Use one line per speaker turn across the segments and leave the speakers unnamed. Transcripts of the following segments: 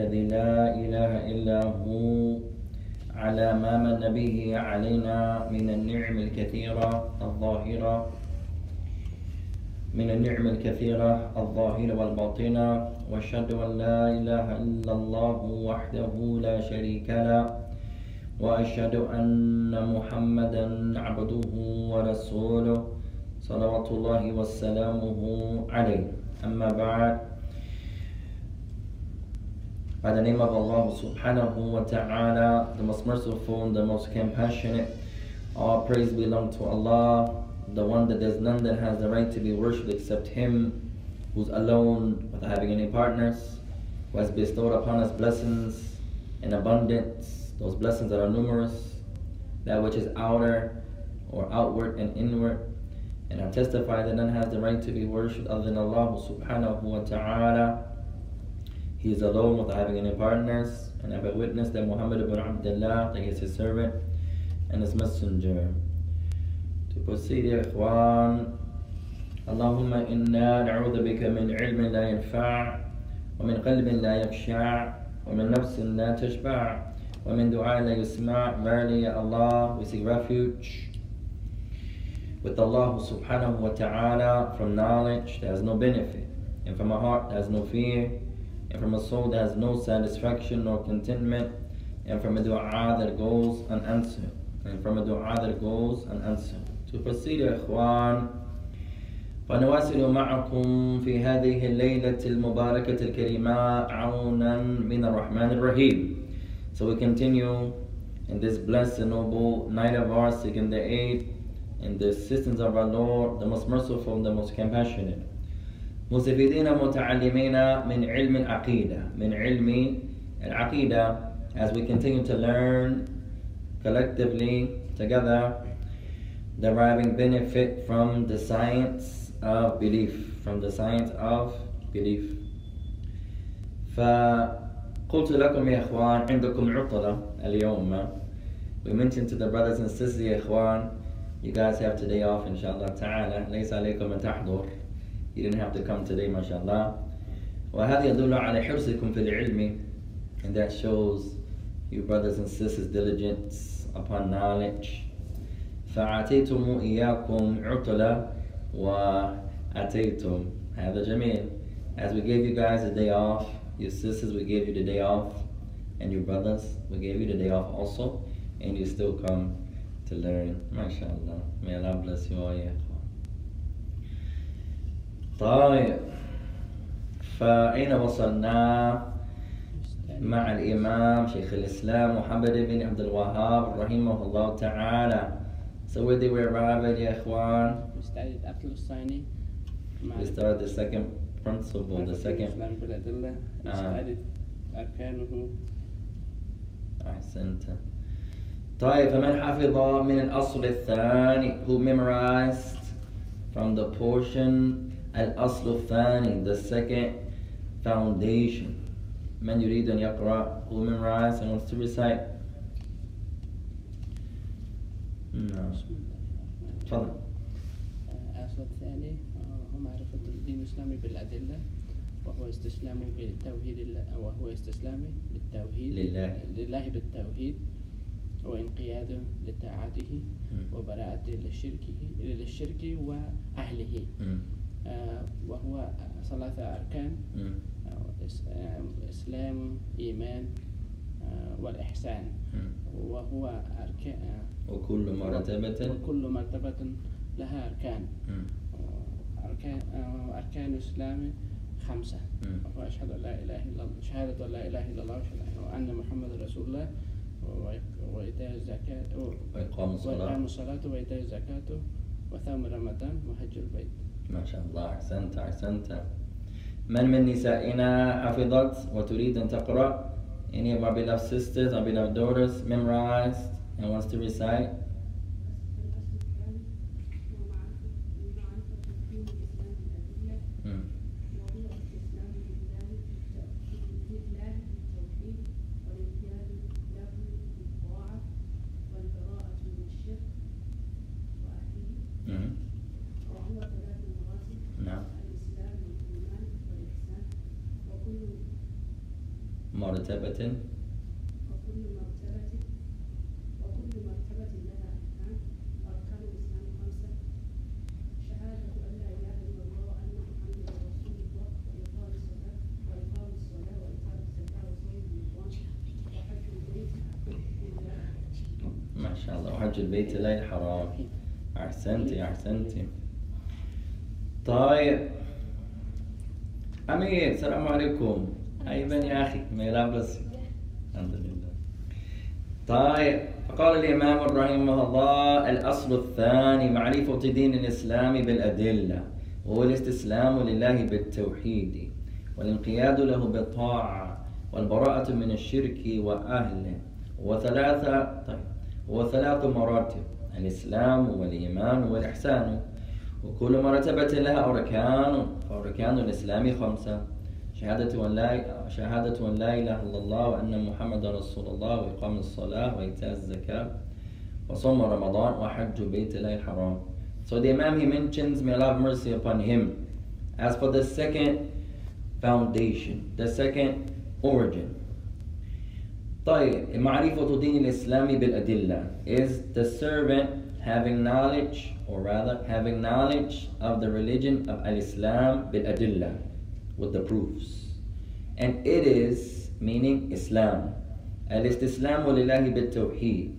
الذي لا إله إلا هو على ما من به علينا من النعم الكثيرة الظاهرة من النعم الكثيرة الظاهرة والباطنة وأشهد أن لا إله إلا الله وحده لا شريك له وأشهد أن محمدا عبده ورسوله صلوات الله وسلامه عليه. أما بعد By the name of Allah subhanahu wa ta'ala, the most merciful and the most compassionate, all praise belong to Allah, the one that there's none that has the right to be worshipped except Him, who's alone without having any partners, who has bestowed upon us blessings in abundance, those blessings that are numerous, that which is outer or outward and inward. And I testify that none has the right to be worshipped other than Allah subhanahu wa ta'ala. He is alone without having any partners, and I bear witness that Muhammad ibn Abdullah, that he is his servant and his messenger. To proceed, يا إخوان اللهم إنا نعوذ بك من علم لا ينفع ومن قلب لا يخشع ومن نفس لا تشبع ومن دعاء لا يسمع Verily, Ya Allah, we seek refuge with Allah subhanahu wa ta'ala from knowledge that has no benefit, and from a heart that has no fear, and from a soul that has no satisfaction nor contentment, and from a dua that goes unanswered, and from a dua that goes unanswered. To proceed, يا إخوان, فنواصل معكم في هذه الليلة المباركة الكريمة عونا من الرحمن الرحيم. So we continue in this blessed and noble night of ours, seeking the aid and the assistance of our Lord, the most merciful and the most compassionate. مستفيدين متعلمين من علم العقيدة من علم العقيدة as we continue to learn collectively together deriving benefit from the science of belief from the science of belief فقلت لكم يا إخوان عندكم عطلة اليوم we mentioned to the brothers and sisters يا إخوان you guys have today off إن شاء الله تعالى ليس عليكم أن تحضر You didn't have to come today, mashallah. وهذا يدل على حرصكم في العلم and that shows you brothers and sisters diligence upon knowledge. فأعطيتم إياكم عطلة وأتيتم هذا جميل. As we gave you guys a day off, your sisters we gave you the day off, and your brothers we gave you the day off also, and you still come to learn. MashaAllah. May Allah bless you all, yeah. طيب. فأين وصلنا مع الإمام شيخ الإسلام محمد بن عبد الوهاب رحمه الله تعالى؟ So where did we arrive at يا إخوان?
We studied الأصل الثاني
We started the second principle, the second
بالأدلة We studied أركانه
أحسنت طيب فمن حفظ من الأصل الثاني who memorized from the portion الأصل الثاني the second foundation من يريد أن يقرأ who memorized and wants to recite نعم. تفضل
آه، الأصل الثاني آه، هو معرفة الدين الإسلامي بالأدلة وهو استسلامه بالتوحيد وهو استسلامه بالتوحيد
لله.
لله بالتوحيد وانقياده لطاعته. وبراءته للشرك للشرك وأهله
مم.
آه، وهو ثلاثة أركان. آه، آه، إسلام إيمان والإحسان. وهو أركان
وكل مرتبة
وكل مرتبة لها أركان. أركان أركان الإسلام خمسة
مم.
وهو أشهد أن لا إله إلا الله شهادة أن لا إله إلا الله وأشهد وأن محمد رسول الله وإيتاء الزكاة
وإقام الصلاة
وإقام الصلاة وإيتاء الزكاة وصوم رمضان وحج البيت
ما شاء الله أحسنت أحسنت من من نسائنا حفظت وتريد أن تقرأ Any of our beloved sisters, our beloved daughters memorized and wants to recite Mm. Mhm. نعم مرتبة
وكل مرتبة وكل مرتبة لها أركان أركان الإسلام خمسة شهادة أن لا إله إلا الله وأن محمدا رسول الله وإقام الصلاة وإقام الصلاة وإيتاء الزكاة وصوم رمضان وحج البيت لله
ما شاء الله. وحج البيت الله الحرام أحسنتي أحسنتي. طيب. أمير السلام عليكم. أيضا يا أخي؟ ما يلابس الحمد لله. طيب فقال الإمام رحمه الله الأصل الثاني معرفة دين الإسلام بالأدلة وهو الاستسلام لله بالتوحيد والانقياد له بالطاعة والبراءة من الشرك وأهله. وثلاثة طيب وثلاث مراتب الإسلام والإيمان والإحسان. وكل مرتبة لها أركان فأركان الإسلام خمسة. شهادة أن لا شهادة أن لا إله إلا الله وأن محمد رسول الله وإقام الصلاة وإيتاء الزكاة وصوم رمضان وحج بيت الله الحرام. So the Imam he mentions, may Allah have mercy upon him. As for the second foundation, the second origin. طيب معرفة دين الإسلام بالأدلة is the servant having knowledge or rather having knowledge of the religion of Al-Islam بالأدلة with the proofs and it is meaning Islam الاستسلام لله بالتوحيد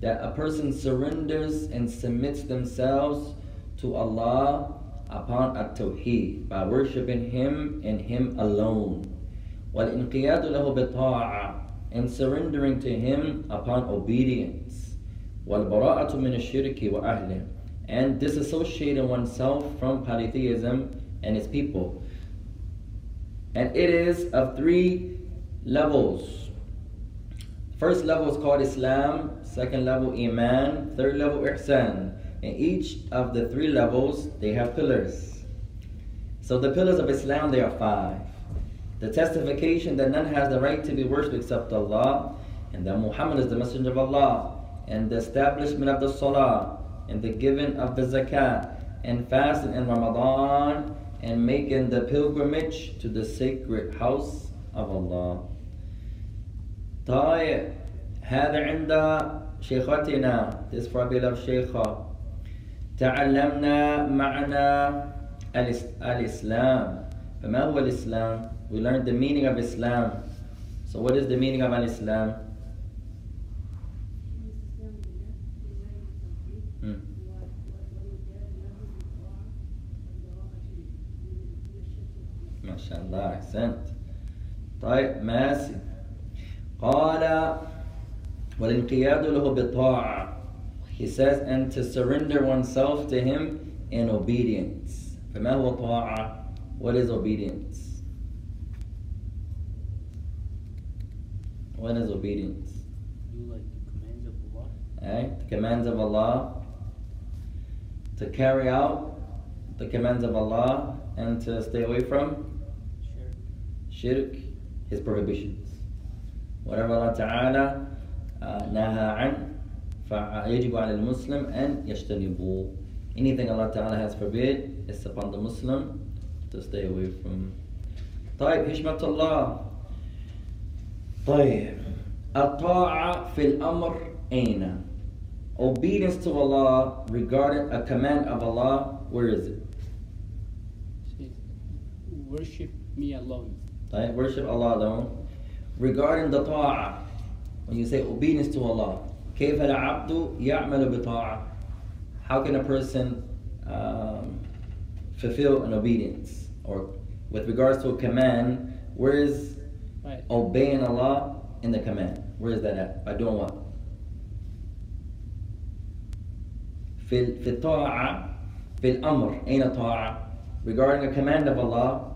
that a person surrenders and submits themselves to Allah upon a tawheed by worshiping Him and Him alone والانقياد له بالطاعة and surrendering to Him upon obedience والبراءة من الشرك وأهله and disassociating oneself from polytheism and its people and it is of three levels First level is called Islam, second level Iman, third level Ihsan. In each of the three levels, they have pillars. So the pillars of Islam, they are five. The testification that none has the right to be worshipped except Allah, and that Muhammad is the messenger of Allah, and the establishment of the Salah, and the giving of the Zakat, and fasting in Ramadan, and making the pilgrimage to the sacred house of Allah. طيب هذا عند شيختنا this for beloved شيخة تعلمنا معنى الاس- الإسلام فما هو الإسلام we learned the meaning of Islam so what is the meaning of الإسلام الله أحسنت طيب ماسي قال والانقياد له بالطاعة He says and to surrender oneself to him in obedience فما هو طاعة What is obedience What is obedience
Do like the commands of Allah.
Right? The commands of Allah to carry out the commands of Allah and to stay away from
Sure.
shirk, his prohibitions. Whatever Allah Ta'ala uh, naha an, فيجب على المسلم أن يجتنبوه. Anything Allah Ta'ala has forbid, it's upon the Muslim to stay away from. طيب حشمة الله. طيب الطاعة في الأمر أين؟ Obedience to Allah regarding a command of Allah, where is it?
Says, worship me alone.
Right? Worship Allah alone. Regarding the ta'ah, when you say obedience to Allah, كيف العبد يعمل بطاعة? How can a person um, fulfill an obedience? Or with regards to a command, where is
Right.
obeying Allah in the command? Where is that at? By doing what? في في الطاعة في الأمر أين الطاعة? Regarding a command of Allah,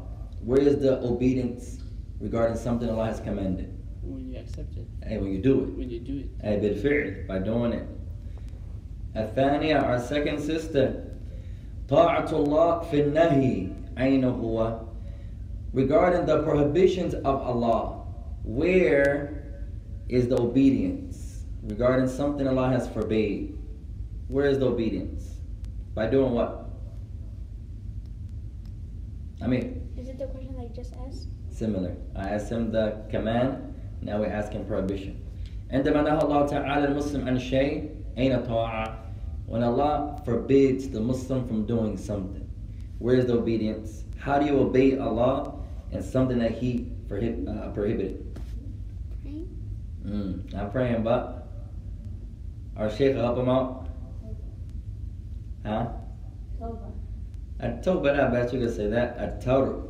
where is the obedience regarding something Allah has commanded?
When you accept it.
Hey, when you do it.
When you do it.
أي بالفعل by doing it. الثانية our second sister طاعة الله في النهي أين هو regarding the prohibitions of Allah where is the obedience regarding something Allah has forbade where is the obedience by doing what I mean
Is it the question I just asked?
Similar. I asked him the command, now we ask him prohibition. عندما نهى الله تعالى المسلم عن شيء أين طاعة when Allah forbids the Muslim from doing something, where is the obedience? How do you obey Allah in something that He prohib- uh, prohibited? Mm, I'm praying, but our Sheikh help him out. Huh?
توبة
التوبة I bet you can say that الترك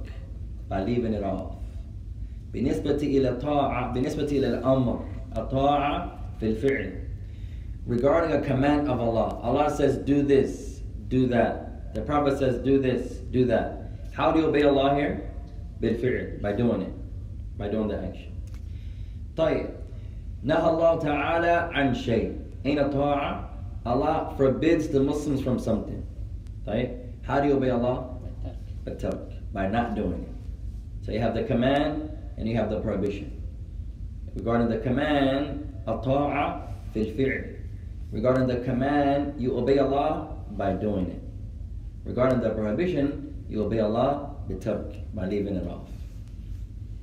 by leaving it off بالنسبة إلى الطاعة بالنسبة إلى الأمر الطاعة في الفعل regarding a command of Allah Allah says do this do that the Prophet says do this do that how do you obey Allah here بالفعل by doing it by doing the action طيب نهى الله تعالى عن شيء أين الطاعة Allah forbids the Muslims from something طيب how do you obey Allah
بالترك
الترك by not doing it. So you have the command and you have the prohibition. Regarding the command, الطاعة في الفعل. Regarding the command, you obey Allah by doing it. Regarding the prohibition, you obey Allah بالترك by leaving it off.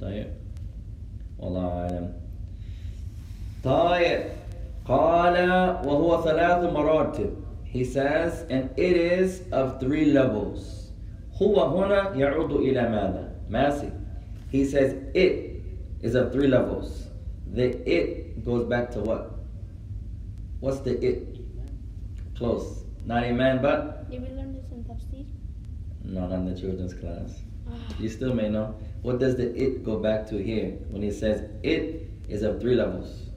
طيب والله أعلم. طيب قال وهو ثلاث مراتب. He says, and it is of three levels. هو هنا يعود إلى ماذا؟ Massive. He says it is of three levels. The it goes back to what? What's the it? Close. Not iman, but?
Did we learn this in tafsir?
No, not in the children's class.
Ah.
You still may know. What does the it go back to here when he says it is of three levels?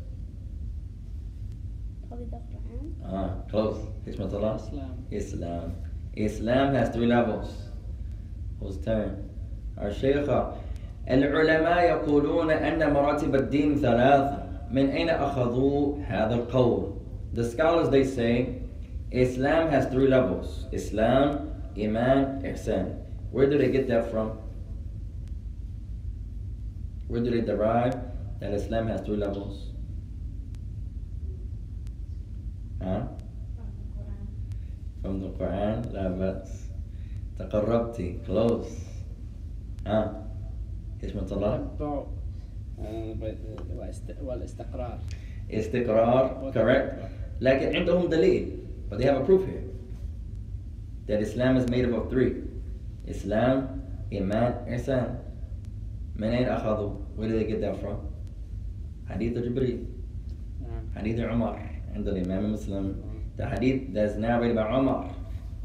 Probably the Quran.
Ah, close. Hishmatullah.
Islam.
Islam. Islam has three levels. Whose turn? Shaykh. العلماء يقولون أن مراتب الدين ثلاثة. من أين أخذوا هذا القول? The scholars they say Islam has three levels. Islam, Iman, Ihsan. Where do they get that from? Where do they derive that Islam has three levels? Huh?
from the Quran
From the Quran, لا بأس تقربتي close ها حكمة الله
التتبع آه، والاستقرار
استقرار correct لكن عندهم دليل but they have a proof here that Islam is made up of three Islam إيمان إحسان من أين أخذوا where did they get that from حديث جبريل
نعم
حديث عمر عند الإمام مسلم the hadith that's narrated by Umar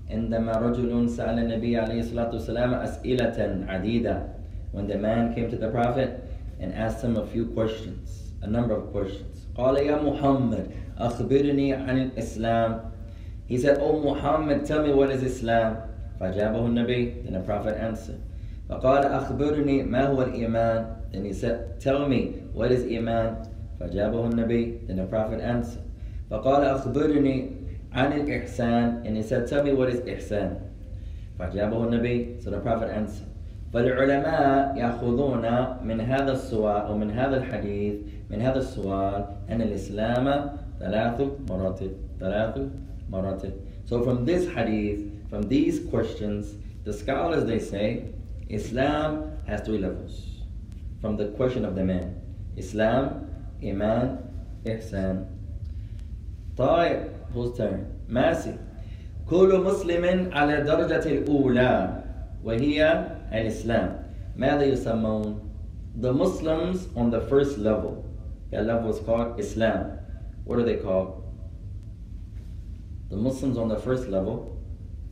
عندما رجل سأل النبي عليه الصلاة والسلام أسئلة عديدة when the man came to the Prophet and asked him a few questions a number of questions قال يا محمد أخبرني عن الإسلام He said, Oh Muhammad, tell me what is Islam? فأجابه النبي Then the Prophet answered فقال أخبرني ما هو الإيمان Then he said, Tell me what is Iman? فأجابه النبي Then the Prophet answered فقال أخبرني عن الإحسان And he said, Tell me what is إحسان فأجابه النبي So the Prophet answered فالعلماء يأخذون من هذا السؤال أو من هذا الحديث من هذا السؤال أن الإسلام ثلاث مراتب ثلاث مراتب So from this hadith, from these questions, the scholars they say Islam has three levels. From the question of the man, Islam, Iman, Ihsan. طيب whose turn? ماسي كل مسلم على الدرجة الأولى وهي الإسلام ماذا يسمون? The Muslims on the first level. That level is called Islam. What are they called? The Muslims on the first level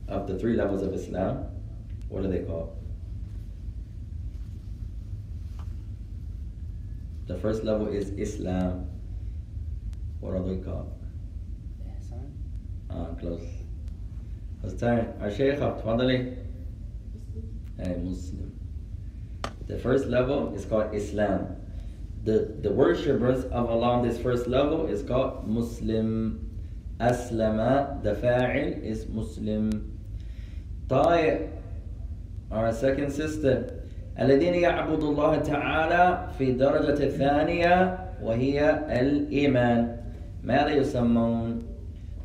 of the three levels of Islam, what are they called? The first level is Islam. What are they called?
إحسان
Ah, close. Ustaz, our Shaykh, تفضلي. Hey, Muslim. The first level is called Islam. The, the worshippers of Allah on this first level is called Muslim. Aslama, the fa'il is Muslim. طيب, our second sister. الذين يعبد الله تعالى في درجة الثانية وهي الإيمان. ماذا يسمون?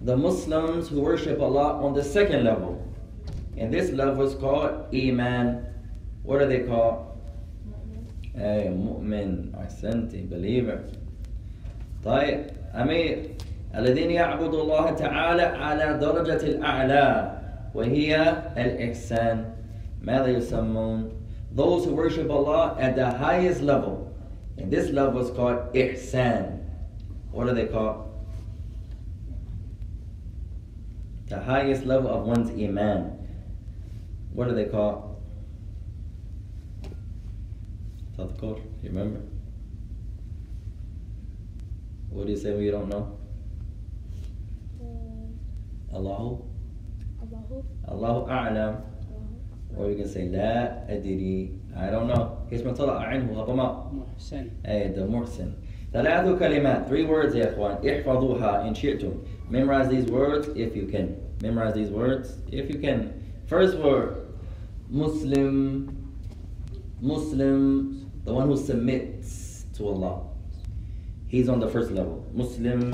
The Muslims who worship Allah on the second level. And this level is called Iman. What are they called? أي مؤمن أحسنتي believer طيب أمير الذين يعبدوا الله تعالى على درجة الأعلى وهي الإحسان ماذا يسمون those who worship Allah at the highest level and this level is called إحسان what are they called the highest level of one's iman. What do they call? Tadkur, you remember? What do you say when you don't know?
Uh,
Allahu.
Allahu.
Allahu A'lam. Or you can say, La adiri. I don't know. Here's my tala a'inhu.
Muhsin.
Hey, the Muhsin. ثلاث كلمات three words يا إخوان احفظوها إن شئتم memorize these words if you can memorize these words if you can first word Muslim Muslim the one who submits to Allah he's on the first level Muslim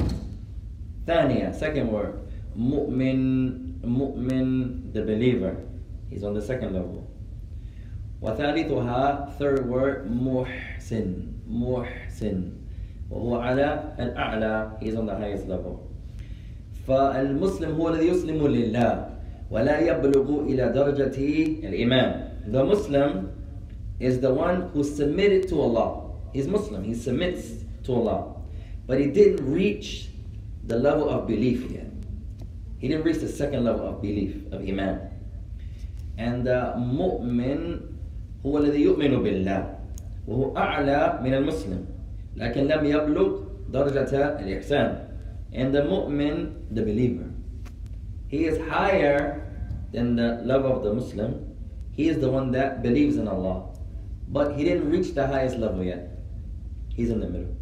ثانية second word مؤمن مؤمن the believer he's on the second level وثالثها third word محسن محسن وهو على الأعلى he's on the highest level فالمسلم هو الذي يسلم لله ولا يبلغ إلى درجة الإيمان the Muslim is the one who submitted to Allah he's Muslim he submits to Allah but he didn't reach the level of belief yet he didn't reach the second level of belief of Iman and the mu'min هو الذي يؤمن بالله وهو أعلى من المسلم لكن لم يبلغ درجة الإحسان and the mu'min the believer he is higher than the level of the Muslim he is the one that believes in Allah but he didn't reach the highest level yet he's in the middle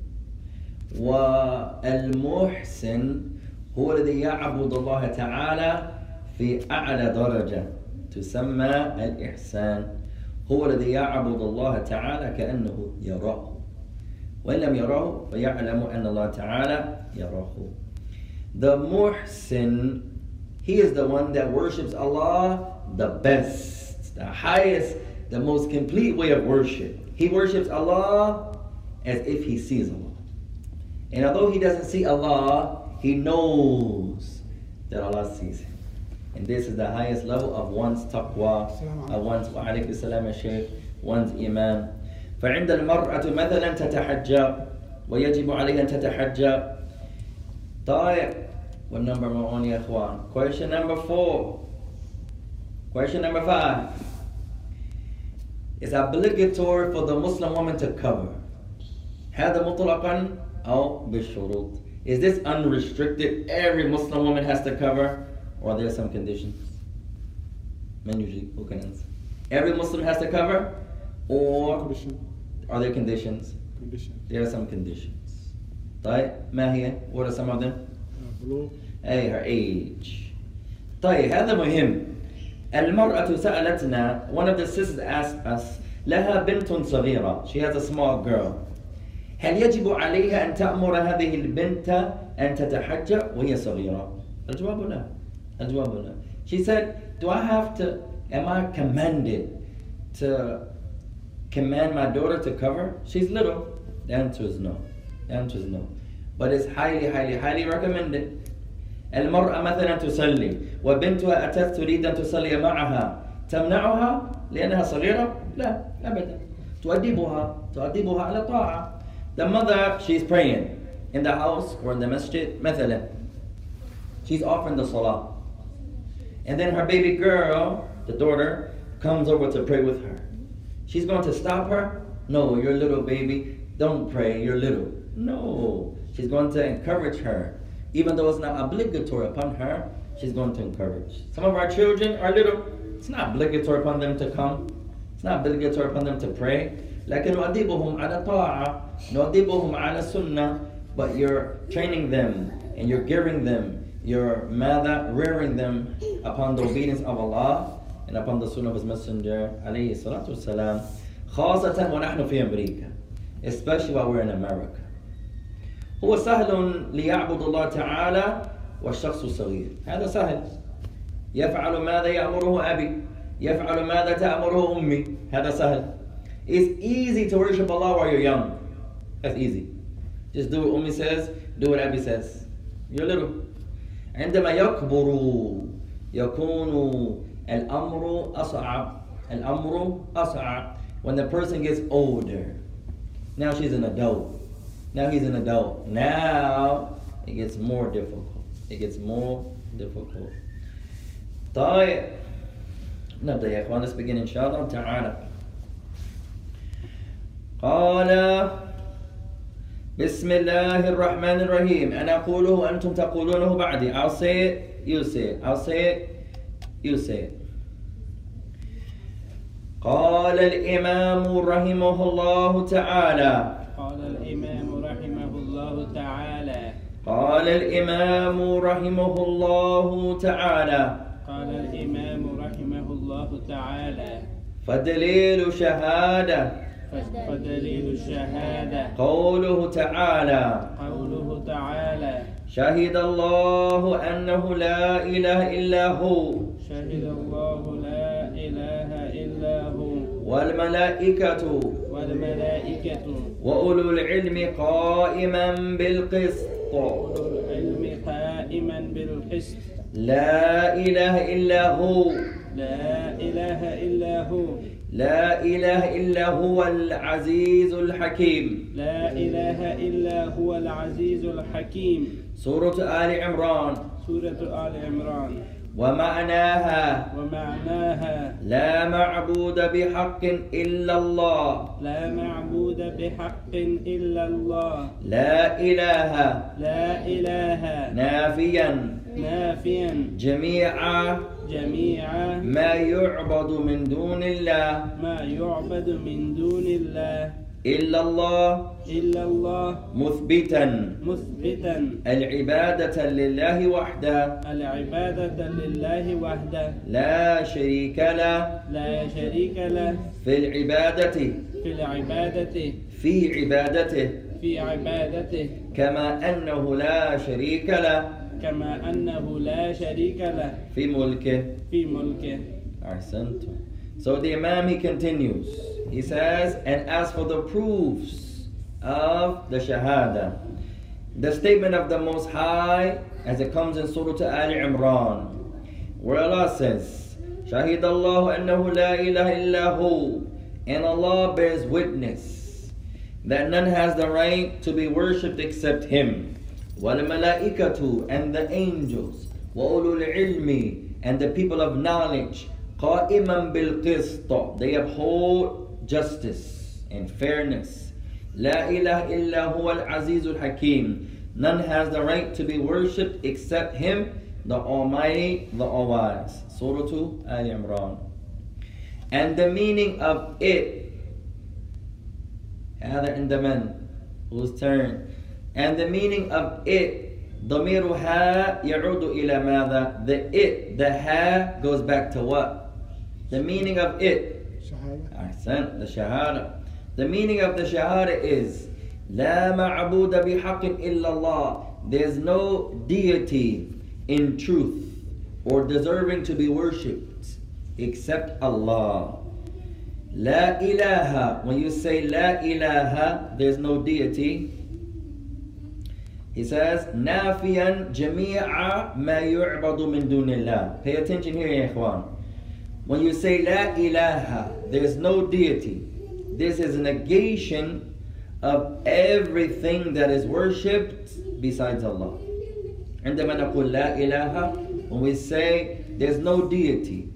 والمحسن هو الذي يعبد الله تعالى في أعلى درجة تسمى الإحسان هو الذي يعبد الله تعالى كأنه يراه وإن لم يراه فيعلم أن الله تعالى يراه The muhsin, he is the one that worships Allah the best, the highest, the most complete way of worship. He worships Allah as if he sees Allah. And although he doesn't see Allah, he knows that Allah sees him. And this is the highest level of one's taqwa, of one's wa alaykum salam ya shaykh, one's iman. فعند المرأة مثلا تتحجب ويجب عليها أن تتحجب طيب what number we're on يا إخوان question number four question number five it's obligatory for the Muslim woman to cover هذا مطلقا أو بالشروط is this unrestricted every Muslim woman has to cover or are there some conditions من يجيب who can answer every Muslim has to cover or
Condition.
are there conditions
Condition.
there are some conditions طيب ما هي what are some of them
Uh, below.
أي her age طيب هذا مهم المرأة سألتنا one of the sisters asked us لها بنت صغيرة she has a small girl هل يجب عليها أن تأمر هذه البنت أن تتحجب وهي صغيرة الجواب لا الجواب لا she said do I have to am I commanded to command my daughter to cover she's little the answer is no the answer is no but it's highly highly highly recommended المرأة مثلا تصلي وبنتها أتت تريد أن تصلي معها تمنعها لأنها صغيرة؟ لا أبدا تؤدبها تؤدبها على طاعة The mother, she's praying in the house or in the masjid مثلا She's offering the salah And then her baby girl, the daughter, comes over to pray with her She's going to stop her? No, you're a little baby. Don't pray, you're little. No. She's going to encourage her. Even though it's not obligatory upon her, she's going to encourage. Some of our children are little. It's not obligatory upon them to come. It's not obligatory upon them to pray. لكن نؤدبهم على طاعة نؤدبهم على سنة but you're training them and you're gearing them you're mother rearing them upon the obedience of Allah and upon the sunnah of his messenger عليه الصلاة والسلام خاصة ونحن في أمريكا especially while we're in America هو سهل ليعبد الله تعالى والشخص صغير هذا سهل يفعل ماذا يأمره أبي يفعل ماذا تأمره أمي هذا سهل It's easy to worship Allah while you're young. That's easy. Just do what Umi says, do what Abby says. You're little. عندما يكبر يكون الأمر أصعب الأمر أصعب when the person gets older now she's an adult now he's an adult now it gets more difficult it gets more difficult طيب نبدأ يا إخوان let's begin إن شاء الله تعالى قال بسم الله الرحمن الرحيم أنا أقوله وأنتم تقولونه بعدي I'll say it, you say it I'll say it, you say it قال الإمام رحمه الله تعالى.
قال الإمام رحمه الله تعالى.
قال الإمام رحمه الله تعالى.
قال الإمام رحمه الله تعالى.
فدليل شهادة.
فدليل الشهادة
قوله تعالى.
قوله تعالى.
شهد الله أنه لا إله إلا هو.
شهد الله لا إله إلا هو
والملائكة.
والملائكة.
وأولو العلم قائما بالقسط.
أولو العلم قائما بالقسط.
لا إله إلا هو.
لا إله إلا هو.
لا إله إلا هو العزيز الحكيم.
لا إله إلا هو العزيز الحكيم.
سورة آل عمران.
سورة آل عمران.
ومعناها
ومعناها
لا معبود بحق إلا الله.
لا معبود بحق إلا الله.
لا إله
لا إله
نافيا.
نافيا.
جميع
جميع
ما يعبد من دون الله.
ما يعبد من دون الله.
إلا الله
إلا الله
مثبتا
مثبتا
العبادة لله وحده
العبادة لله وحده
لا شريك له
لا شريك له
في العبادة
في العبادة
في عبادته
في عبادته
كما أنه لا شريك له
كما أنه لا شريك له
في ملكه
في ملكه
أحسنتم So the Imam he continues. He says, and as for the proofs of the Shahada, the statement of the Most High, as it comes in Surah Al Imran, where Allah says, Shahid Allah annahu la ilaha illahu, and Allah bears witness that none has the right to be worshipped except Him. وَالْمَلَائِكَةُ and the angels, وَأُولُو الْعِلْمِ and the people of knowledge, قَائِمًا بِالْقِسْطِ They uphold justice and fairness. لا إله إلا هو العزيز الحكيم None has the right to be worshipped except Him, the Almighty, the All-Wise. Surah 2, Al Imran. And the meaning of it, هذا عند من? Whose turn? And the meaning of it, ضميرها يعود إلى ماذا? The it, the ha goes back to what? The meaning of it. أحسن, the shahada. The meaning of the shahada is لا معبود بحق إلا الله. There's no deity in truth or deserving to be worshipped except Allah. La ilaha. When you say La ilaha, there's no deity. He says, Nafiyan jami'a ma yu'badu min dunillah. Pay attention here, ya ikhwan. When you say La ilaha, there's no deity. This is a negation of everything that is worshipped besides Allah. عندما نقول لا إله, when we say there's no deity,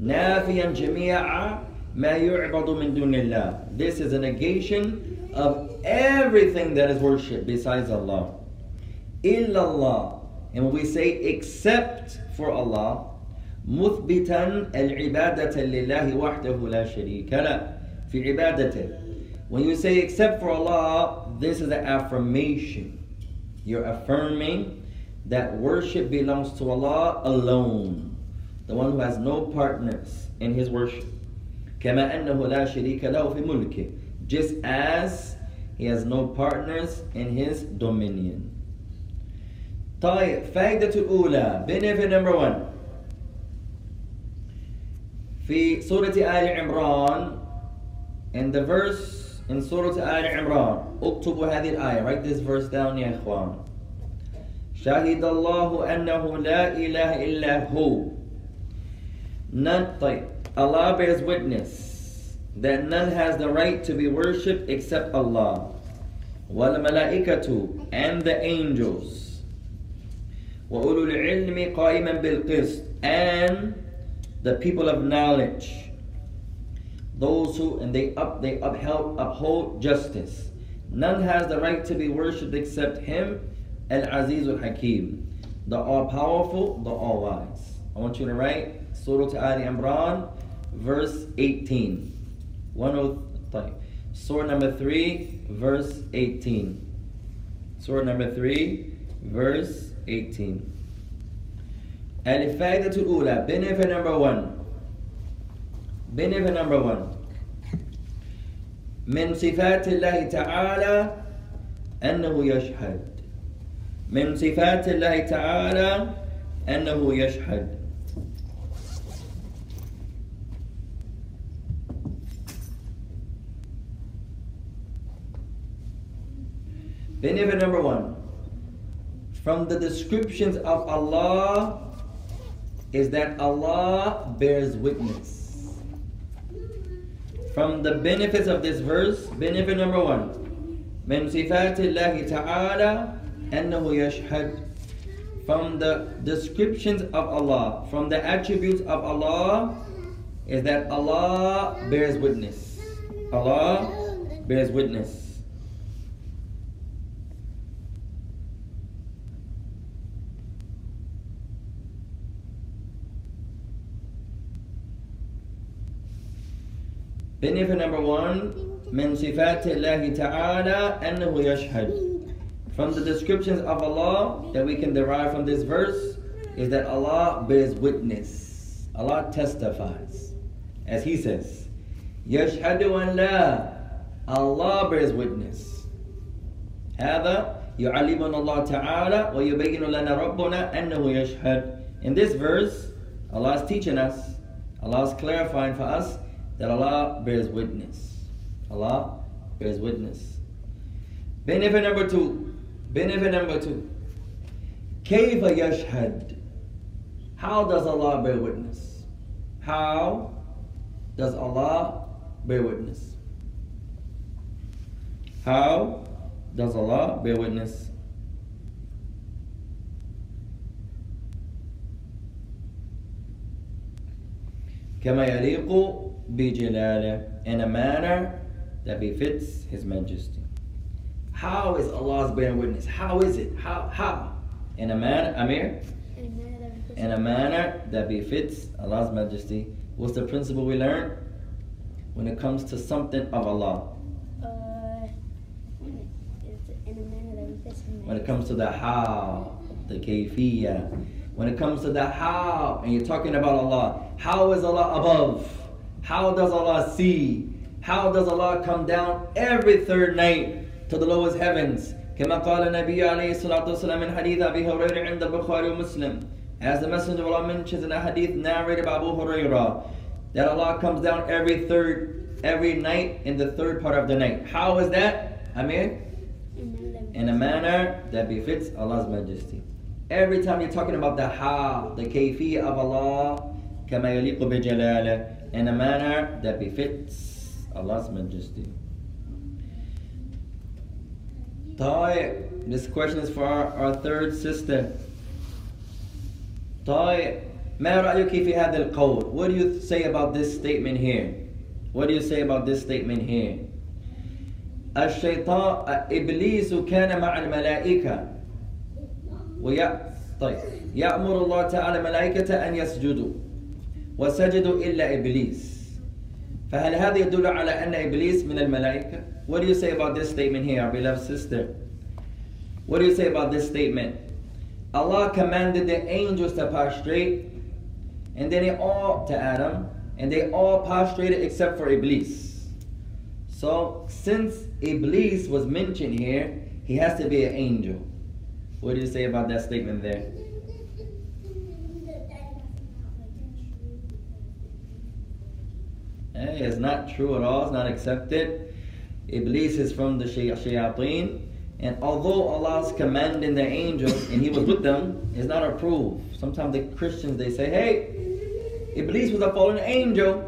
نافيا جميع ما يعبد من دون الله. This is a negation of everything that is worshipped besides Allah. إلا الله. And when we say except for Allah, مثبتا العبادة لله وحده لا شريك له في عبادته. When you say except for Allah, this is an affirmation. You're affirming that worship belongs to Allah alone, the one who has no partners in his worship. كما أنه لا شريك له في ملكه, just as he has no partners in his dominion. طيب فائدة الأولى benefit number one في سورة آل عمران in the verse in Surah Al Imran اكتبوا هذه الآية write this verse down يا إخوان شهد الله أنه لا إله إلا هو None, طيب. Allah bears witness that none has the right to be worshipped except Allah. والملائكة and the angels. وأولو العلم قائما بالقسط and the people of knowledge, those who and they up they upheld uphold justice. None has the right to be worshipped except him, Al Aziz al Hakim, the all powerful, the all wise. I want you to write Surah Al Imran, verse 18. 103. Surah number 3, verse 18. Surah number 3, verse 18. الفائدة الأولى benefit number one benefit number one من صفات الله تعالى أنه يشهد من صفات الله تعالى أنه يشهد Benefit number one from the descriptions of Allah is that Allah bears witness. From the benefits of this verse, benefit number one, من صفات الله تعالى أنه يشهد. From the descriptions of Allah, from the attributes of Allah, is that Allah bears witness. Allah bears witness. Benefit number one, من صفات الله تعالى أنه يشهد. From the descriptions of Allah that we can derive from this verse is that Allah bears witness. Allah testifies. As He says, يشهد أن لا Allah bears witness. هذا يعلمنا الله تعالى ويبين لنا ربنا أنه يشهد. In this verse, Allah is teaching us, Allah is clarifying for us that Allah bears witness. Allah bears witness. Benefit number two. Benefit number two. كيف يشهد? How does Allah bear witness? How does Allah bear witness? How does Allah bear witness? كما يليق بجلاله in a manner that befits His Majesty. How is Allah's bearing witness? How is it? How? How? In a manner, Amir? In a manner that befits Allah's Majesty. What's the principle we learn? When it comes to something of Allah.
Uh, in a manner that befits Him.
When it comes to the how, the kayfiyah. When it comes to the how, and you're talking about Allah, how is Allah above? How does Allah see? How does Allah come down every third night to the lowest heavens? كما قال النبي عليه الصلاة والسلام من حديث أبي هريرة عند البخاري ومسلم As the Messenger of Allah mentions in a hadith narrated by Abu Hurairah that Allah comes down every third, every night in the third part of the night. How is that? Amir? In a manner that befits Allah's majesty. Every time you're talking about the how, the kayfiyah of Allah, كما يليق بجلاله, in a manner that befits Allah's majesty. طيب, this question is for our, our third sister. طيب, ما رأيك في هذا القول? What do you say about this statement here? What do you say about this statement here? الشيطان إبليس كان مع الملائكة ويا طيب يأمر الله تعالى الملائكة أن يسجدوا وسجدوا إلا إبليس فهل هذا يدل على أن إبليس من الملائكة؟ What do you say about this statement here, our beloved sister? What do you say about this statement? Allah commanded the angels to prostrate, and then they all to Adam, and they all prostrated except for Iblis. So, since Iblis was mentioned here, he has to be an angel. What do you say about that statement there? Hey, it's not true at all. It's not accepted. Iblis is from the shay- shayateen. And although Allah is commanding the angels and He was with them, it's not approved. Sometimes the Christians they say, "Hey, Iblis was a fallen angel."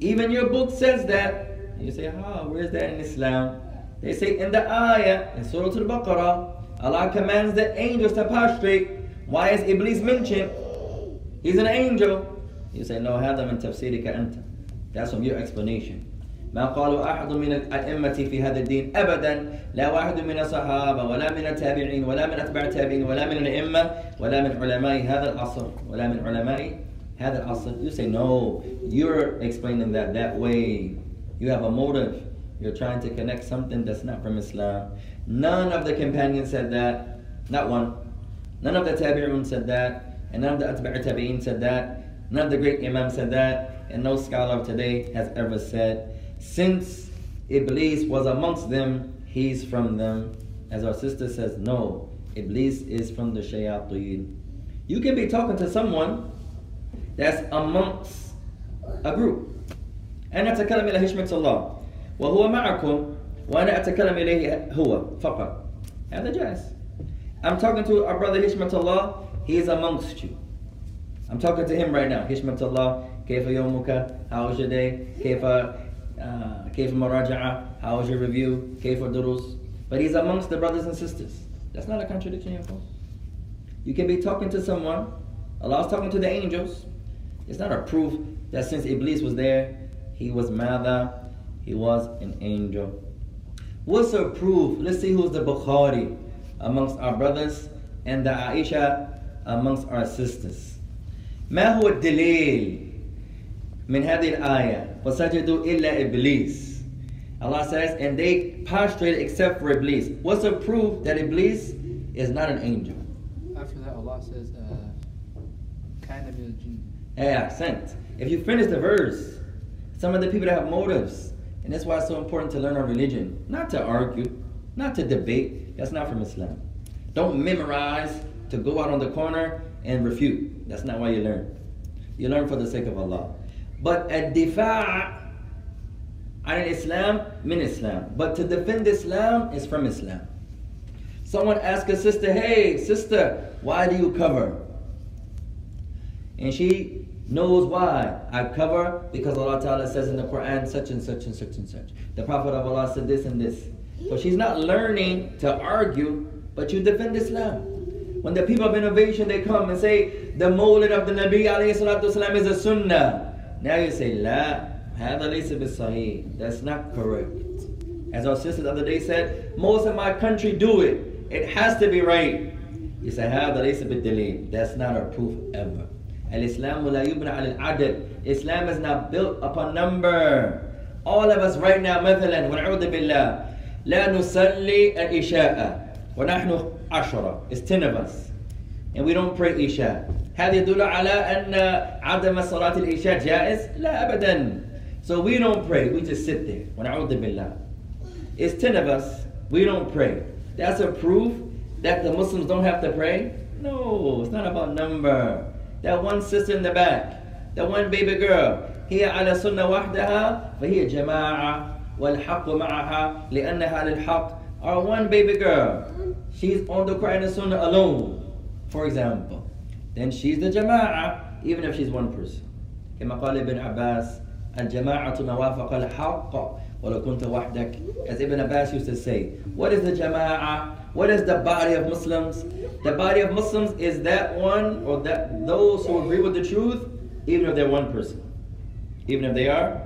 Even your book says that. You say, "How? Where's that in Islam?" They say in the ayah in Surah Al-Baqarah, Allah commands the angels to prostrate. Why is Iblis mentioned? He's an angel. You say, "No, هذا من تفسيرك أنت." That's from your explanation. ما قالوا أحد من الأئمة في هذا الدين أبدا لا واحد من الصحابة ولا من التابعين ولا من أتباع التابعين ولا من الأئمة ولا من علماء هذا العصر ولا من علماء هذا العصر You say no You're explaining that that way You have a motive You're trying to connect something that's not from Islam None of the companions said that Not one None of the tabi'un said that And none of the atba' tabi'in said that None of the great imams said that and no scholar of today has ever said since Iblis was amongst them, he's from them. As our sister says, no, Iblis is from the shayateen. You can be talking to someone that's amongst a group. أنا أتكلم إلى حشمة الله وهو معكم وأنا أتكلم إليه هو فقط هذا جائز I'm talking to our brother Hishmat Allah he is amongst you I'm talking to him right now. Hishmatullah, Kaifa Yomuka, how was your day? Kaifa, uh, Kaifa Maraja'a, how was your review? Kaifa Durus. But he's amongst the brothers and sisters. That's not a contradiction, you. You can be talking to someone, Allah's talking to the angels. It's not a proof that since Iblis was there, he was Mada, he was an angel. What's a proof? Let's see who's the Bukhari amongst our brothers and the Aisha amongst our sisters. ما هو الدليل من هذه الآية وسجدوا إلا إبليس Allah says and they prostrated except for Iblis what's the proof that Iblis is not an angel
After that, Allah says, uh, كان من الجن.
Hey, accent. If you finish the verse, some of the people that have motives, and that's why it's so important to learn our religion, not to argue, not to debate. That's not from Islam. Don't memorize to go out on the corner and refute. That's not why you learn. You learn for the sake of Allah. But at difa' an Islam, min Islam. But to defend Islam is from Islam. Someone asks a sister, hey, sister, why do you cover? And she knows why. I cover because Allah Ta'ala says in the Quran such and such and such and such. The Prophet of Allah said this and this. So she's not learning to argue, but you defend Islam. When the people of innovation they come and say the Mawlid of the Nabi alayhi salatu wasalam is a sunnah. Now you say, La, هذا ليس بالصحيح. That's not correct. As our sister the other day said, most of my country do it. It has to be right. You say, هذا ليس بالدليل. That's not a proof ever. الإسلام لا يبنى على العدد. Islam is not built upon number. All of us right now مثلا ونعوذ بالله لا نصلي الإشاء ونحن عشرة. It's ten of us. And we don't pray Isha. هذا يدل على أن عدم صلاة الإشاء جائز؟ لا أبدا. So we don't pray. We just sit there. ونعوذ بالله. It's ten of us. We don't pray. That's a proof that the Muslims don't have to pray? No, it's not about number. That one sister in the back, that one baby girl, هي على سنة وحدها فهي جماعة والحق معها لأنها للحق. Or one baby girl, she's on the Quran and Sunnah alone, for example. Then she's the جماعة, even if she's one person. كما قال ابن عباس الجماعة ما وافق الحق ولو كنت وحدك as Ibn Abbas used to say what is the jama'ah what is the body of Muslims the body of Muslims is that one or that those who agree with the truth even if they're one person even if they are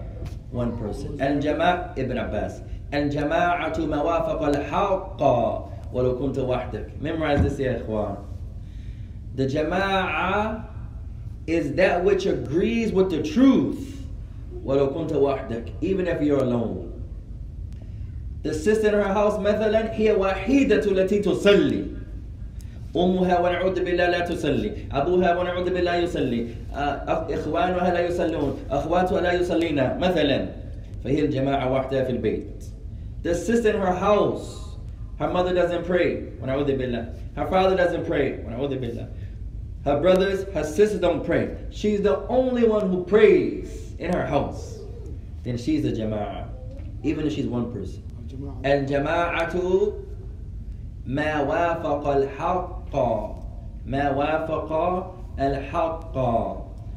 one person الجماعة Ibn Abbas الجماعة ما وافق الحق. ولو كنت وحدك. Memorize this يا إخوان. The jama'ah is that which agrees with the truth. ولو كنت وحدك. Even if you're alone. The sister in her house مثلا هي وحيدة التي تصلي. أمها ونعوذ بالله لا تصلي. أبوها ونعوذ بالله يصلي. إخوانها لا يصلون. أخواتها لا يصلين مثلا. فهي الجماعة وحدها في البيت. the sister in her house her mother doesn't pray ونعوذ بالله her father doesn't pray ونعوذ بالله her brothers, her sisters don't pray. She's the only one who prays in her house. then she's a jama'ah. Even if she's one person.
الجماعة
الجماعة ما وافق الحق ما وافق الحق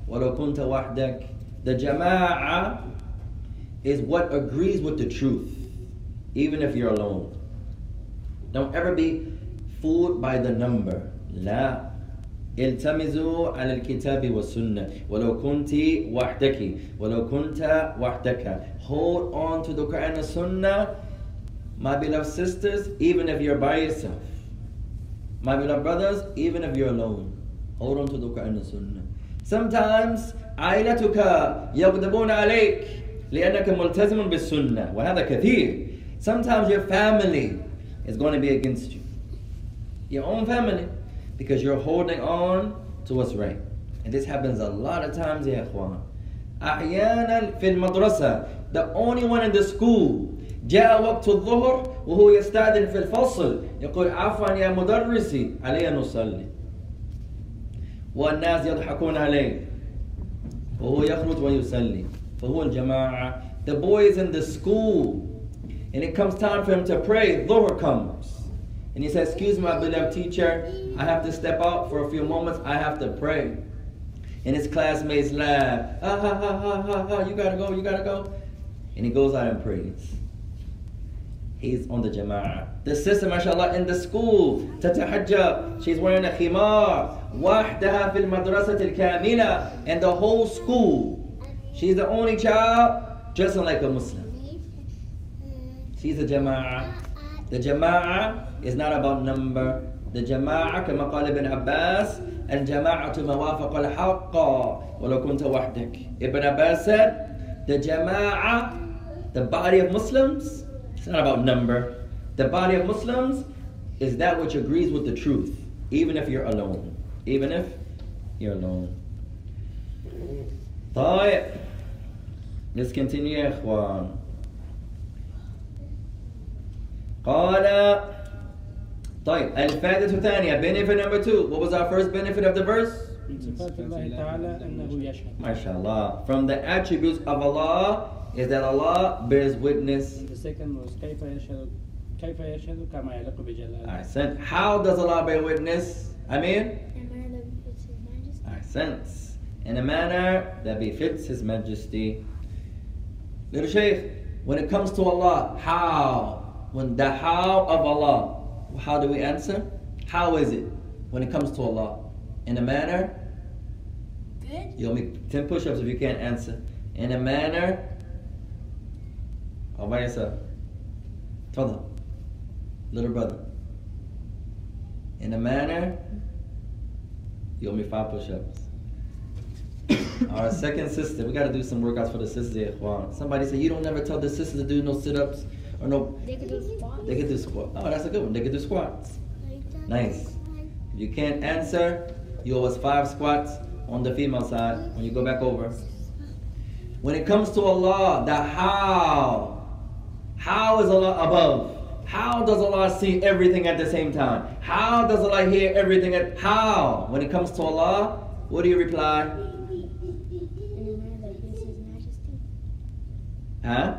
ولو كنت وحدك The جماعة is what agrees with the truth even if you're alone Don't ever be fooled by the number لا التمسوا على الكتاب والسنة ولو كنت وحدك ولو كنت وحدك Hold on to the Quran and Sunnah my beloved sisters, even if you're by yourself. My beloved brothers, even if you're alone. Hold on to the Quran and Sunnah. Sometimes عائلتك يغضبون عليك لأنك ملتزم بالسنة وهذا كثير. Sometimes your family is going to be against you. Your own family. Because you're holding on to what's right. And this happens a lot of times يا إخوان. أحيانا في المدرسة the only one in the school جاء وقت الظهر وهو يستأذن في الفصل يقول عفوا يا مدرسي علي أن أصلي والناس يضحكون عليه وهو يخرج ويصلي فهو الجماعة the boy is in the school and it comes time for him to pray, The Dhuhr comes. And he says, excuse my beloved teacher, I have to step out for a few moments, I have to pray. And his classmates laugh, ha ha ha ha ha ha, you gotta go, you gotta go. And he goes out and prays. He's on the jama'ah. The sister, mashallah, in the school, tatahajjab, she's wearing a khimar, wahdaha fil madrasatil kamila, and the whole school. She's the only child dressing like a Muslim. She's a jama'ah. The jama'ah is not about number. The jama'ah كما قال ابن عباس الجماعة ما وافق الحق ولو كنت وحدك. Ibn Abbas said, the jama'ah, the body of Muslims, it's not about number. The body of Muslims is that which agrees with the truth, even if you're alone. Even if you're alone. طيب Let's continue يا إخوان. قال طيب الفائدة الثانية benefit number two. What was our first benefit of the verse?
من صفات الله تعالى أنه يشهد
MashaAllah. From the attributes of Allah is that Allah bears witness
And the second was كيف يشهد كيف يشهد كما يليق بجلاله
Ahsan. How does Allah bear witness? I mean,
In a manner that befits His Majesty.
Ahsan. In a manner that befits His Majesty. Little Shaykh, when it comes to Allah, how? When the how of Allah, how do we answer? How is it when it comes to Allah? In a manner,
Good.
you'll make 10 push ups if you can't answer. In a manner, all by yourself. Tafadhal. Little brother. In a manner, you owe me five push ups. Our second sister, we got to do some workouts for the sisters. Somebody said, You don't never tell the sisters to do no sit ups or no.
They could do squats.
They can do squat. Oh, that's a good one. They can do squats. Nice. If you can't answer, you owe us five squats on the female side when you go back over. When it comes to Allah, the how. How is Allah above? How does Allah see everything at the same time? How does Allah hear everything at how? When it comes to Allah, what do you reply?
In that befits His Majesty.
Huh?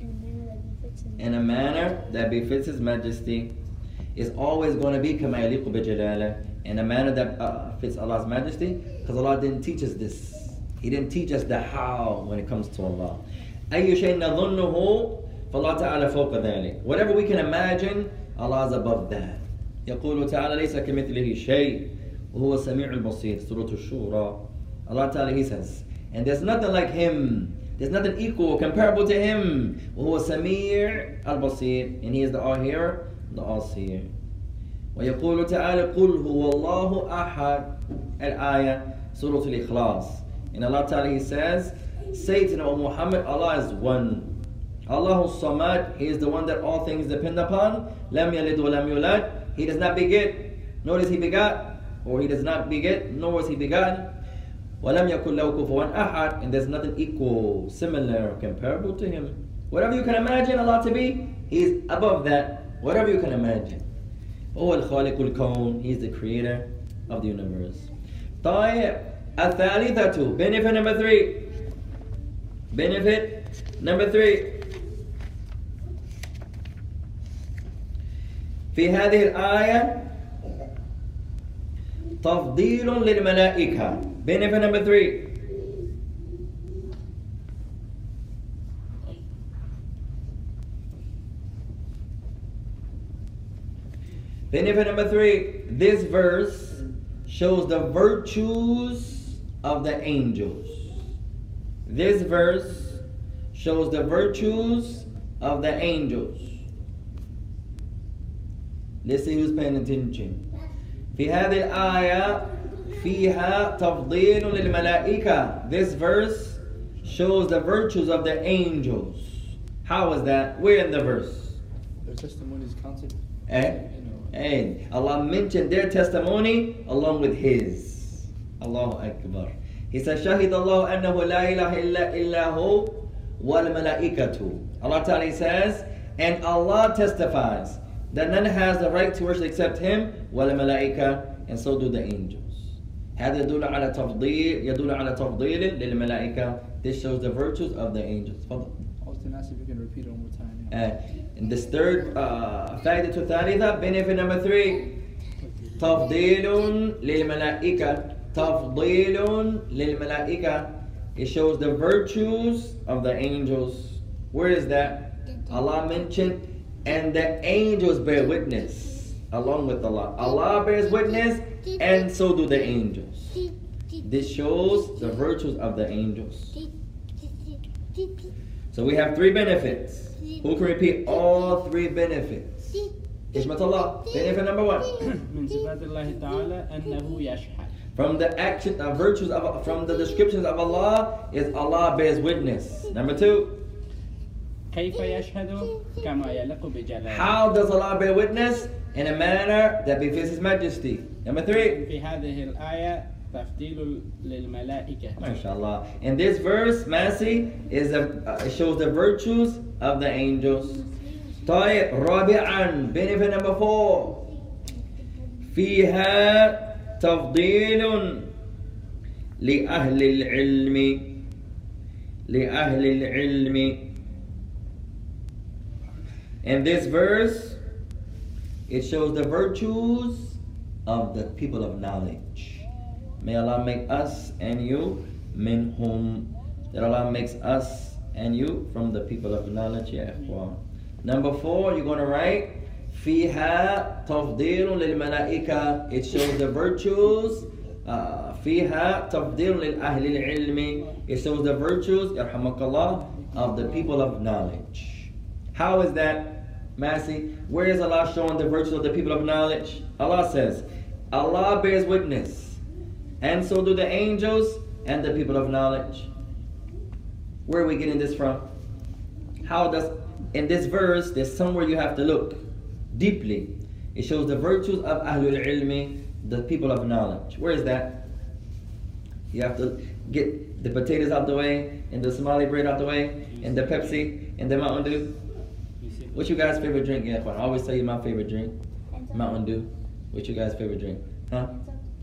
In a manner that befits His
In a manner that befits His Majesty. It's always going to be كما يليق بجلاله. In a manner that uh, fits Allah's Majesty. Because Allah didn't teach us this. He didn't teach us the how when it comes to Allah. أي شيء نظنه فالله تعالى فوق ذلك. Whatever we can imagine, Allah is above that. يقول تعالى ليس كمثله شيء وهو السميع البصير سورة الشورى Allah Ta'ala He says and there's nothing like Him There's nothing equal, comparable to him. Sami' al Basir. And he is the all-hearer, the all-seer. ويقول تعالى قل هو الله أحد الآية سورة الإخلاص And Allah Ta'ala he says Say to them, Muhammad, Allah is one. Allahu Samad, He is the one that all things depend upon. Lam yalid walam yulad. He does not beget, nor does He begat, or He does not beget, nor was He begotten. وَلَمْ يَكُنْ لَهُ كُفُوًا أَحَدٍ And there's nothing equal, similar, or comparable to Him. Whatever you can imagine Allah to be, He is above that. Whatever you can imagine. هو الخالق الكون He is the creator of the universe. طيب الثالثة benefit number three benefit Number three. في هذه الآية تفضيل للملائكة benefit number three benefit number three this verse shows the virtues of the angels this verse shows the virtues of the angels Let's see who's paying attention. في هذه الآية فيها تفضيل للملائكة. This verse shows the virtues of the angels. How is that? Where in the verse?
Their testimony is counted.
Eh?
You know,
And Allah mentioned their testimony along with His. Allahu Akbar. He said, شهد الله أنه لا إله إلا إلا هو والملائكة. Allah Ta'ala says, and Allah testifies that none has the right to worship except Him والملائكة and so do the angels. هذا يدل على تفضيل يدل على تفضيل للملائكة. This shows the virtues of the angels. تفضل.
Austin asked if you can repeat it one more time.
Uh, and this third uh, فائدة الثالثة benefit number three تفضيل للملائكة تفضيل للملائكة It shows the virtues of the angels. Where is that? Allah mentioned, and the angels bear witness along with Allah. Allah bears witness, and so do the angels. This shows the virtues of the angels. So we have three benefits. Who can repeat all three benefits? Hishmat Allah. Benefit number one.
من صفات الله تعالى أنه يشهد.
From the action, uh, virtues of, from the descriptions of Allah is Allah bears witness. Number two,
كيف يشهد كما يليق بجلاله.
how does Allah bear witness? In a manner that befits His Majesty. Number three,
في هذه الآية تفضيل للملائكة.
MashaAllah. In this verse, Masi is a, uh, shows the virtues of the angels. طيب رابعا benefit number four فيها تفضيل لأهل العلم لأهل العلم In this verse, it shows the virtues of the people of knowledge. May Allah make us and you minhum. That Allah makes us and you from the people of knowledge, ya ikhwan. Number four, you're going to write فيها تفضيل للملائكة. It shows the virtues. Uh, فيها تفضيل للأهل العلم. It shows the virtues, يرحمك الله, of the people of knowledge. How is that, Massey? Where is Allah showing the virtues of the people of knowledge? Allah says, Allah bears witness, and so do the angels and the people of knowledge. Where are we getting this from? How does, in this verse, there's somewhere you have to look deeply. It shows the virtues of Ahlul Ilmi, the people of knowledge. Where is that? You have to get the potatoes out the way, and the Somali bread out the way, and the Pepsi, and the Mountain Dew.
You see-
What's your guys' favorite drink? Yeah, I always tell you my favorite drink. Mountain Dew. What's your guys' favorite drink? Huh?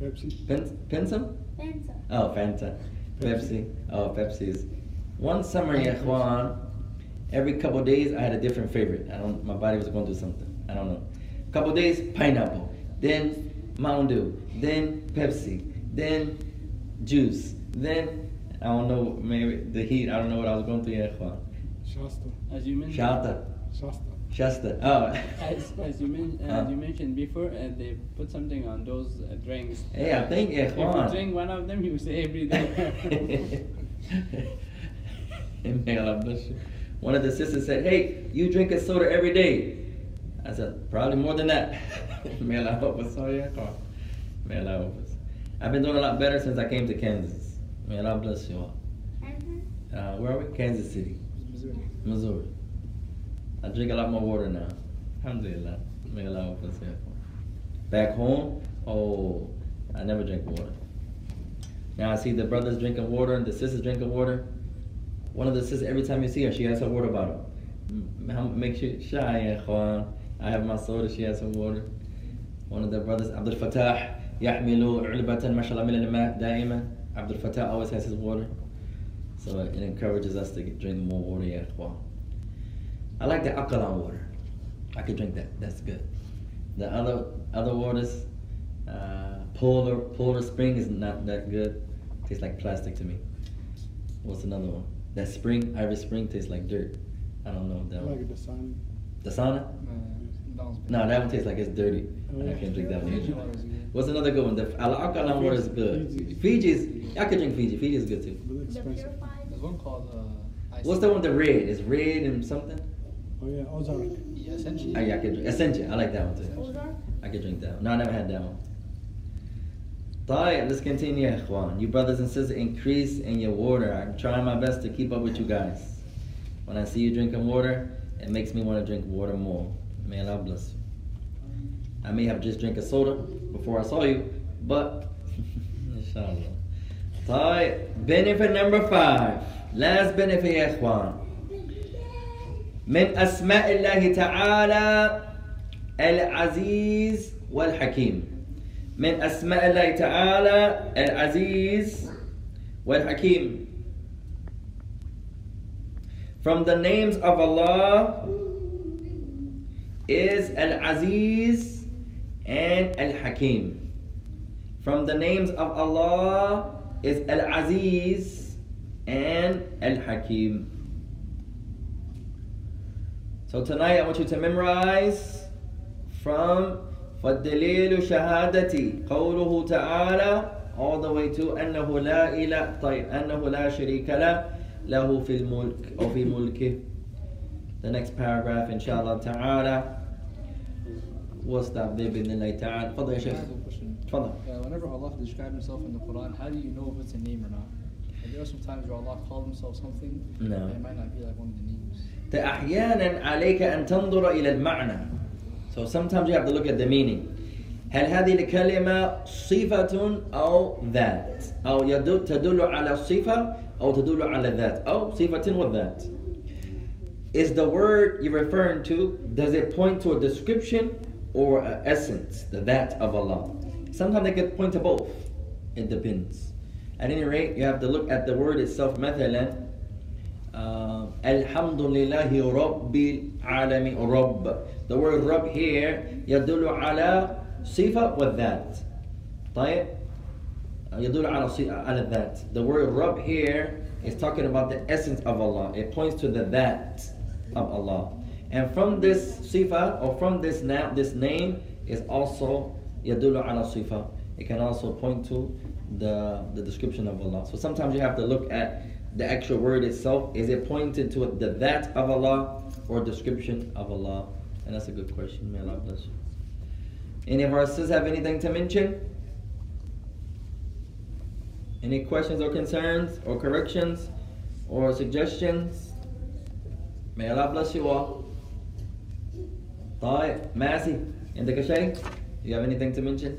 Pepsi.
Pen- Pensum? Oh, Fanta. Pepsi. Oh, Pepsi's. One summer, ya every couple days I had a different favorite. I don't. My body was going through something. I don't know. Couple days, pineapple. Then Mountain Dew. Then Pepsi. Then juice. Then I don't know. Maybe the heat. I don't know what I was going through, ya.
Shasta.
As you mentioned,
Shata.
Shasta.
Shasta. Oh.
as, as you, men-
Huh?
as you mentioned before, uh, they put something on those uh, drinks.
Hey, I think ya
If you drink one of them, you say every day.
May Allah bless you. One of the sisters said, Hey, you drink a soda every day. I said, Probably more than that. May Allah help us. Yeah, come. May Allah help us. I've been doing a lot better since I came to Kansas. May Allah bless you all. Uh, where are we? Kansas City,
Missouri.
Missouri. I drink a lot more water now. Alhamdulillah. May Allah help us. yeah. Back home, oh, I never drink water. Now I see the brothers drinking water and the sisters drinking water. One of the sisters, every time you see her, she has her water bottle. M- how- Make sure shy, ya ikhwan. I have my soda, she has her water. One of the brothers, Abdul Fattah, يحمل علبة ما شاء الله من الماء دائما. Abdul Fattah always has his water. So it encourages us to get, drink more water, yeah. Wow. I like the alkaline water. I could drink that. That's good. The other other waters, uh, Polar Poland Spring is not that good. Tastes like plastic to me. What's another one? That Spring Irish Spring tastes like dirt. I don't know
I
that
like
one.
the sun.
Dasani? No, that one tastes like it's dirty. I can't drink that one.
Fiji
either.
water is good.
What's another good one? The al- alkaline water is good.
Fiji.
Fiji's. I could drink Fiji. Fiji is good too.
But
The purified.
There's one called uh, Ice-
What's the one with the red? It's red and something.
Oh yeah, Ozark.
Yeah, essentially.
Oh, yeah, I could drink. Ascension. I like that one too.
Ozark.
I could drink that one. No, I never had that one. طيب, let's continue, يا إخوان. You brothers and sisters, increase in your water. I'm trying my best to keep up with you guys. When I see you drinking water, it makes me want to drink water more. May Allah bless you. I may have just drank a soda before I saw you, but inshallah. طيب, benefit number five. Last benefit, يا إخوان. من أسماء الله تعالى العزيز والحكيم من أسماء الله تعالى العزيز والحكيم From the names of Allah is Al-Aziz and Al-Hakim. From the names of Allah is Al-Aziz and Al-Hakim. So tonight I want you to memorize from فالدليل شهادتي قوله تعالى all the way to أنه لا إله طيب أنه لا شريك له له في الملك أو في ملكه the next paragraph إن شاء الله تعالى we'll stop there بإذن الله تعالى تفضل يا
I
شيخ
have a question.
تفضل
Uh, whenever Allah describes Himself in the Quran, how do you know if it's a name or not? Like, there are some times where Allah called Himself something,
No.
and it might not be like one of the names.
أحيانا عليك أن تنظر إلى المعنى so sometimes you have to look at the meaning هل هذه الكلمة صفة أو ذات أو يدل تدل على الصفة أو تدل على الذات أو صفة وذات Is the word you're referring to, does it point to a description or an essence, the that of Allah? Sometimes they could point to both. It depends. At any rate, you have to look at the word itself. مثلا uh, Alhamdulillahi Rabbil Alamin Rabb. The word Rabb here يدل على صفة والذات. طيب يدل على ص- على الذات. The word Rabb here is talking about the essence of Allah. It points to the that of Allah. And from this sifa or from this na- this name is also يدل على صفة. It can also point to the the description of Allah. So sometimes you have to look at the actual word itself. Is it pointed to the that of Allah or description of Allah? And that's a good question. May Allah bless you. Any of our sisters have anything to mention? Any questions or concerns or corrections or suggestions? May Allah bless you all. طيب ماسي عندك شيء؟ Do you have anything to mention?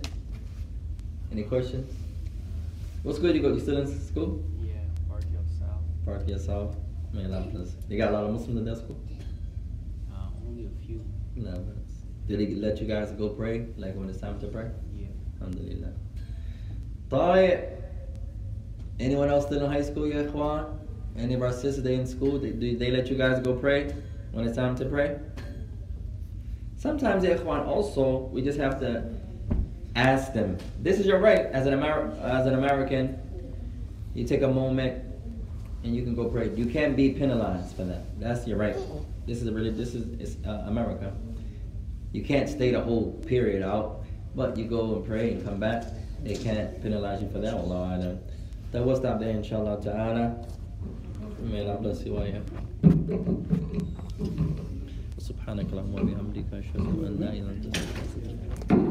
Any questions? What school you go? You still in school? Park yourself. May Allah bless. You got a lot of Muslims in that school?
Uh, only a few.
No, but did they let you guys go pray? Like when it's time to pray?
Yeah.
Alhamdulillah. طيب. Anyone else still in high school, ya ikhwan? Any of our sisters, they in school? They, do they let you guys go pray when it's time to pray? Sometimes, ya ikhwan, also, we just have to ask them. This is your right as an, Amer- as an American. You take a moment and you can go pray. You can't be penalized for that. That's your right. This is a really, this is it's, uh, America. You can't stay the whole period out, but you go and pray and come back. They can't penalize you for that. Allah Alam. Then we'll stop there, inshallah ta'ala. May Allah bless you all. سبحانك اللهم وبحمدك أشهد أن لا إله إلا أنت أستغفرك